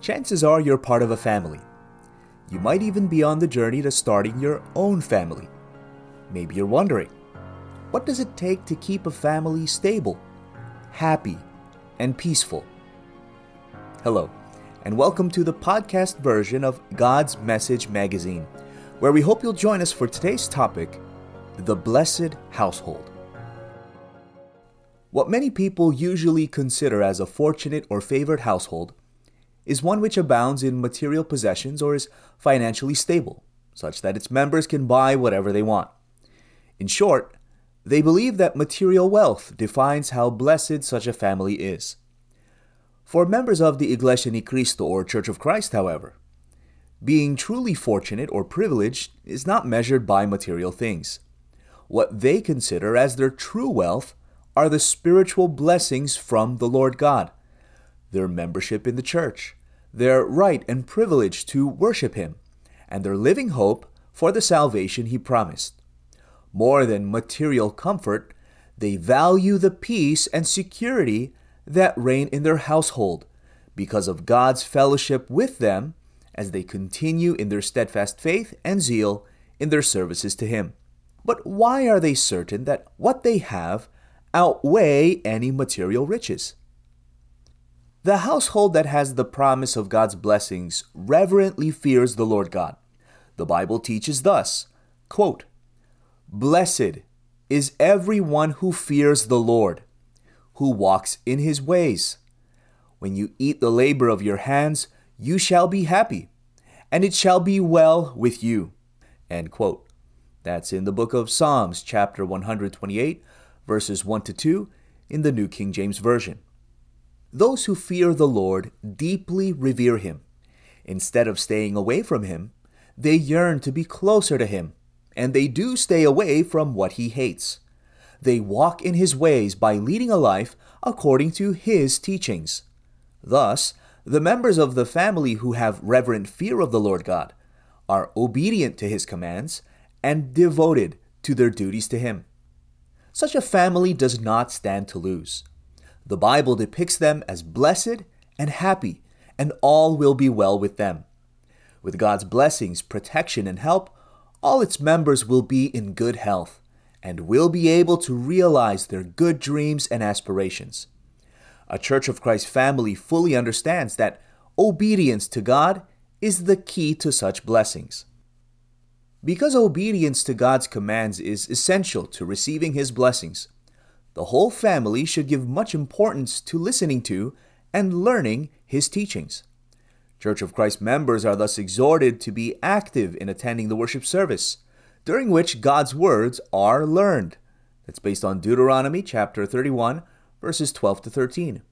chances are you're part of a family. You might even be on the journey to starting your own family. Maybe you're wondering, what does it take to keep a family stable, happy, and peaceful? Hello, and welcome to the podcast version of God's Message magazine, where we hope you'll join us for today's topic the blessed household. What many people usually consider as a fortunate or favored household is one which abounds in material possessions or is financially stable, such that its members can buy whatever they want. In short, they believe that material wealth defines how blessed such a family is. For members of the Iglesia Ni Cristo or Church of Christ, however, being truly fortunate or privileged is not measured by material things. What they consider as their true wealth are the spiritual blessings from the Lord God, their membership in the church, their right and privilege to worship Him, and their living hope for the salvation He promised. More than material comfort, they value the peace and security that reign in their household because of God's fellowship with them as they continue in their steadfast faith and zeal in their services to Him. But why are they certain that what they have outweigh any material riches? The household that has the promise of God's blessings reverently fears the Lord God. The Bible teaches thus quote, Blessed is every one who fears the Lord, who walks in his ways. When you eat the labor of your hands, you shall be happy, and it shall be well with you. End quote. That's in the book of Psalms, chapter 128, verses 1 to 2, in the New King James Version. Those who fear the Lord deeply revere him. Instead of staying away from him, they yearn to be closer to him, and they do stay away from what he hates. They walk in his ways by leading a life according to his teachings. Thus, the members of the family who have reverent fear of the Lord God are obedient to his commands and devoted to their duties to him. Such a family does not stand to lose. The Bible depicts them as blessed and happy, and all will be well with them. With God's blessings, protection, and help, all its members will be in good health and will be able to realize their good dreams and aspirations. A Church of Christ family fully understands that obedience to God is the key to such blessings. Because obedience to God's commands is essential to receiving His blessings, the whole family should give much importance to listening to and learning His teachings. Church of Christ members are thus exhorted to be active in attending the worship service, during which God's words are learned. That's based on Deuteronomy chapter 31, verses 12 to 13.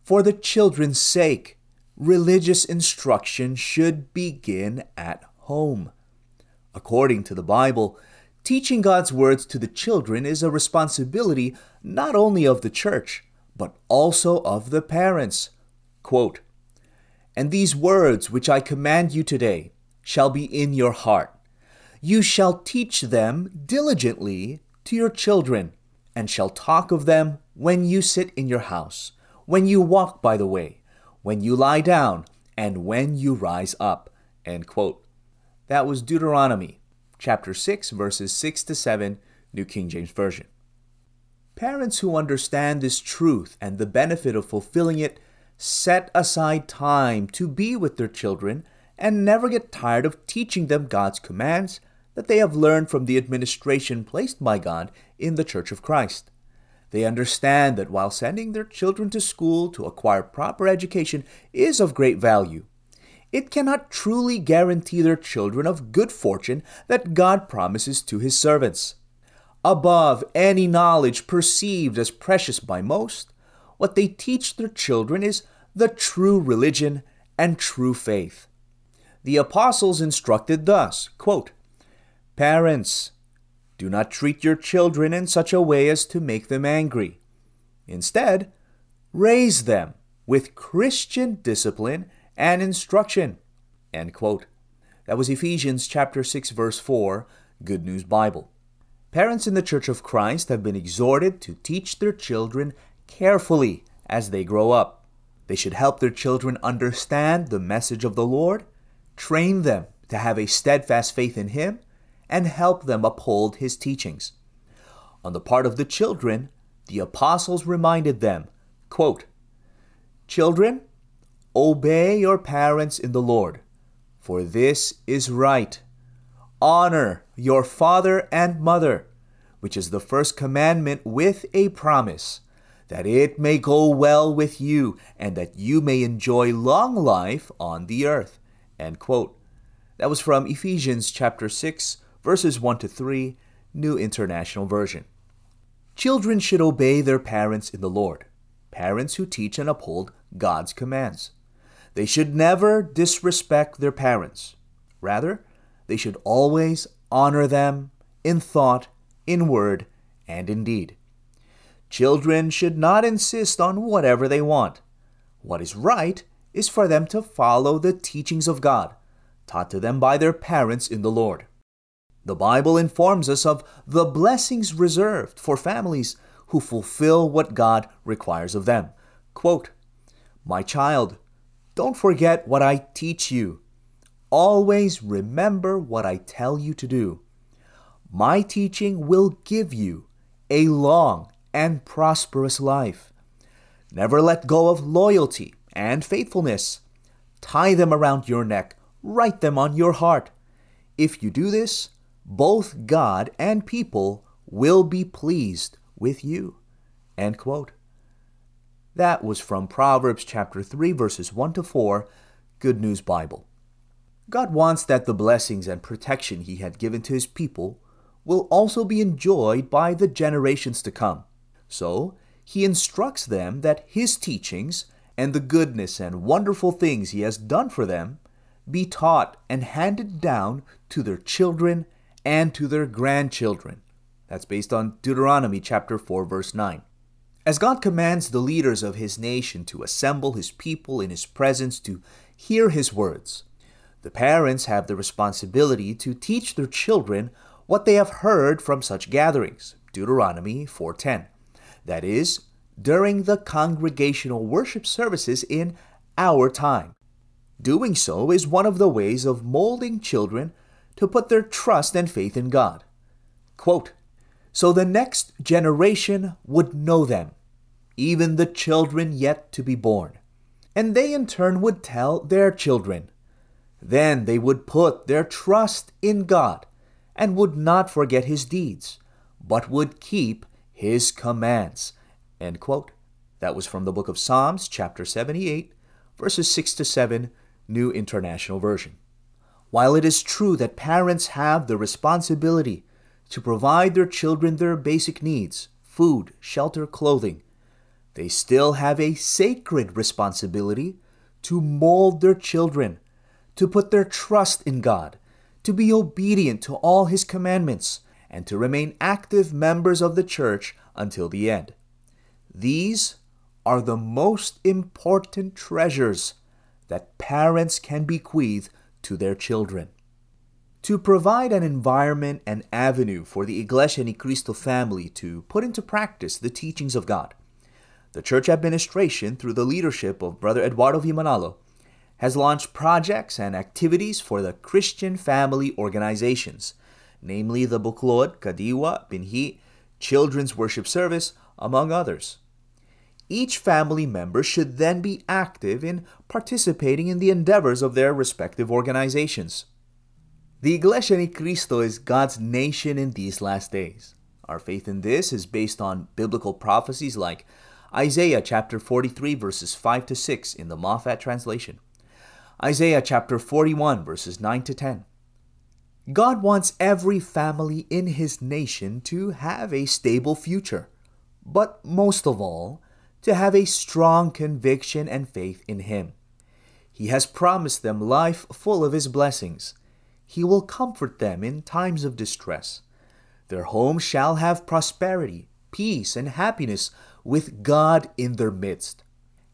For the children's sake, religious instruction should begin at home. According to the Bible, Teaching God's words to the children is a responsibility not only of the church, but also of the parents. Quote, and these words which I command you today shall be in your heart. You shall teach them diligently to your children, and shall talk of them when you sit in your house, when you walk by the way, when you lie down, and when you rise up. That was Deuteronomy chapter 6, verses 6 to 7, New King James Version. Parents who understand this truth and the benefit of fulfilling it set aside time to be with their children and never get tired of teaching them God's commands that they have learned from the administration placed by God in the Church of Christ. They understand that while sending their children to school to acquire proper education is of great value, it cannot truly guarantee their children of good fortune that God promises to his servants. Above any knowledge perceived as precious by most, what they teach their children is the true religion and true faith. The apostles instructed thus quote, Parents, do not treat your children in such a way as to make them angry. Instead, raise them with Christian discipline and instruction. End quote. That was Ephesians chapter 6 verse 4, Good News Bible. Parents in the Church of Christ have been exhorted to teach their children carefully as they grow up. They should help their children understand the message of the Lord, train them to have a steadfast faith in Him, and help them uphold His teachings. On the part of the children, the apostles reminded them, quote, Children, obey your parents in the Lord, for this is right. Honor your father and mother, which is the first commandment with a promise, that it may go well with you and that you may enjoy long life on the earth. End quote. That was from Ephesians chapter 6, verses 1 to 3, New International Version. Children should obey their parents in the Lord, parents who teach and uphold God's commands. They should never disrespect their parents. Rather, they should always honor them in thought, in word, and in deed. Children should not insist on whatever they want. What is right is for them to follow the teachings of God, taught to them by their parents in the Lord. The Bible informs us of the blessings reserved for families who fulfill what God requires of them. Quote, My child, don't forget what I teach you. Always remember what I tell you to do. My teaching will give you a long and prosperous life. Never let go of loyalty and faithfulness. Tie them around your neck, write them on your heart. If you do this, both God and people will be pleased with you. End quote. That was from Proverbs chapter 3 verses 1 to 4, Good News Bible. God wants that the blessings and protection he had given to his people will also be enjoyed by the generations to come. So, he instructs them that his teachings and the goodness and wonderful things he has done for them be taught and handed down to their children and to their grandchildren. That's based on Deuteronomy chapter 4 verse 9. As God commands the leaders of his nation to assemble his people in his presence to hear his words, the parents have the responsibility to teach their children what they have heard from such gatherings. Deuteronomy 4:10. That is, during the congregational worship services in our time. Doing so is one of the ways of molding children to put their trust and faith in God. Quote, so the next generation would know them, even the children yet to be born. And they in turn would tell their children. Then they would put their trust in God and would not forget his deeds, but would keep his commands. That was from the book of Psalms, chapter 78, verses 6 to 7, New International Version. While it is true that parents have the responsibility to provide their children their basic needs food, shelter, clothing they still have a sacred responsibility to mold their children, to put their trust in God, to be obedient to all His commandments, and to remain active members of the church until the end. These are the most important treasures that parents can bequeath to their children. To provide an environment and avenue for the Iglesia Ni Cristo family to put into practice the teachings of God, the church administration, through the leadership of Brother Eduardo V. Manalo, has launched projects and activities for the Christian family organizations, namely the Buklod, Kadiwa, Binhi, Children's Worship Service, among others. Each family member should then be active in participating in the endeavors of their respective organizations. The Iglesia Ni Cristo is God's nation in these last days. Our faith in this is based on biblical prophecies like Isaiah chapter 43 verses 5 to 6 in the Moffatt translation, Isaiah chapter 41 verses 9 to 10. God wants every family in his nation to have a stable future, but most of all, to have a strong conviction and faith in Him. He has promised them life full of His blessings. He will comfort them in times of distress. Their home shall have prosperity, peace, and happiness with God in their midst.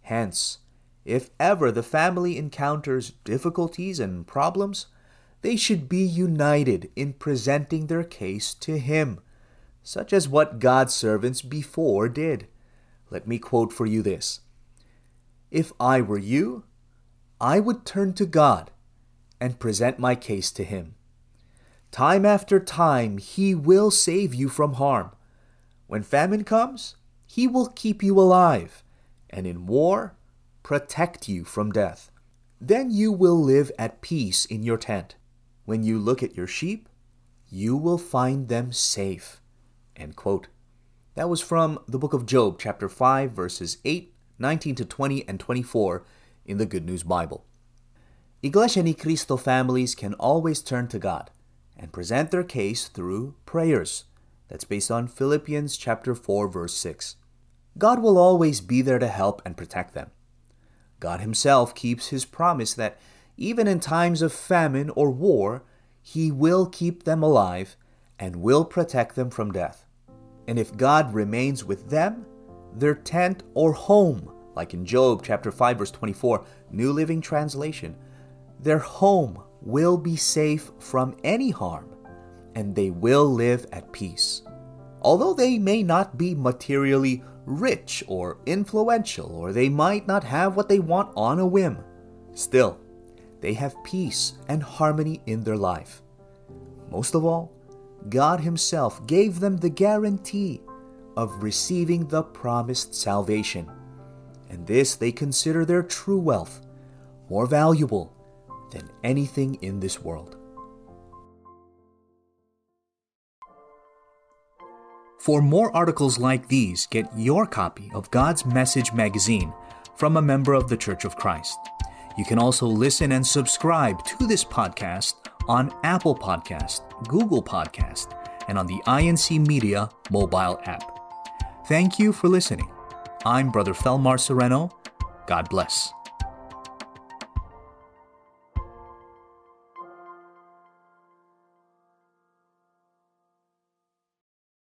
Hence, if ever the family encounters difficulties and problems, they should be united in presenting their case to Him, such as what God's servants before did. Let me quote for you this If I were you, I would turn to God and present my case to Him. Time after time, He will save you from harm. When famine comes, He will keep you alive, and in war, protect you from death. Then you will live at peace in your tent. When you look at your sheep, you will find them safe. That was from the book of Job, chapter 5, verses 8, 19 to 20, and 24 in the Good News Bible. Iglesia Ni Cristo families can always turn to God and present their case through prayers. That's based on Philippians chapter 4 verse 6. God will always be there to help and protect them. God himself keeps his promise that even in times of famine or war, he will keep them alive and will protect them from death. And if God remains with them, their tent or home, like in Job chapter 5 verse 24, New Living Translation, their home will be safe from any harm, and they will live at peace. Although they may not be materially rich or influential, or they might not have what they want on a whim, still, they have peace and harmony in their life. Most of all, God Himself gave them the guarantee of receiving the promised salvation, and this they consider their true wealth, more valuable than anything in this world. For more articles like these, get your copy of God's Message magazine from a member of the Church of Christ. You can also listen and subscribe to this podcast on Apple Podcast, Google Podcast, and on the INC Media mobile app. Thank you for listening. I'm Brother Felmar Sereno. God bless.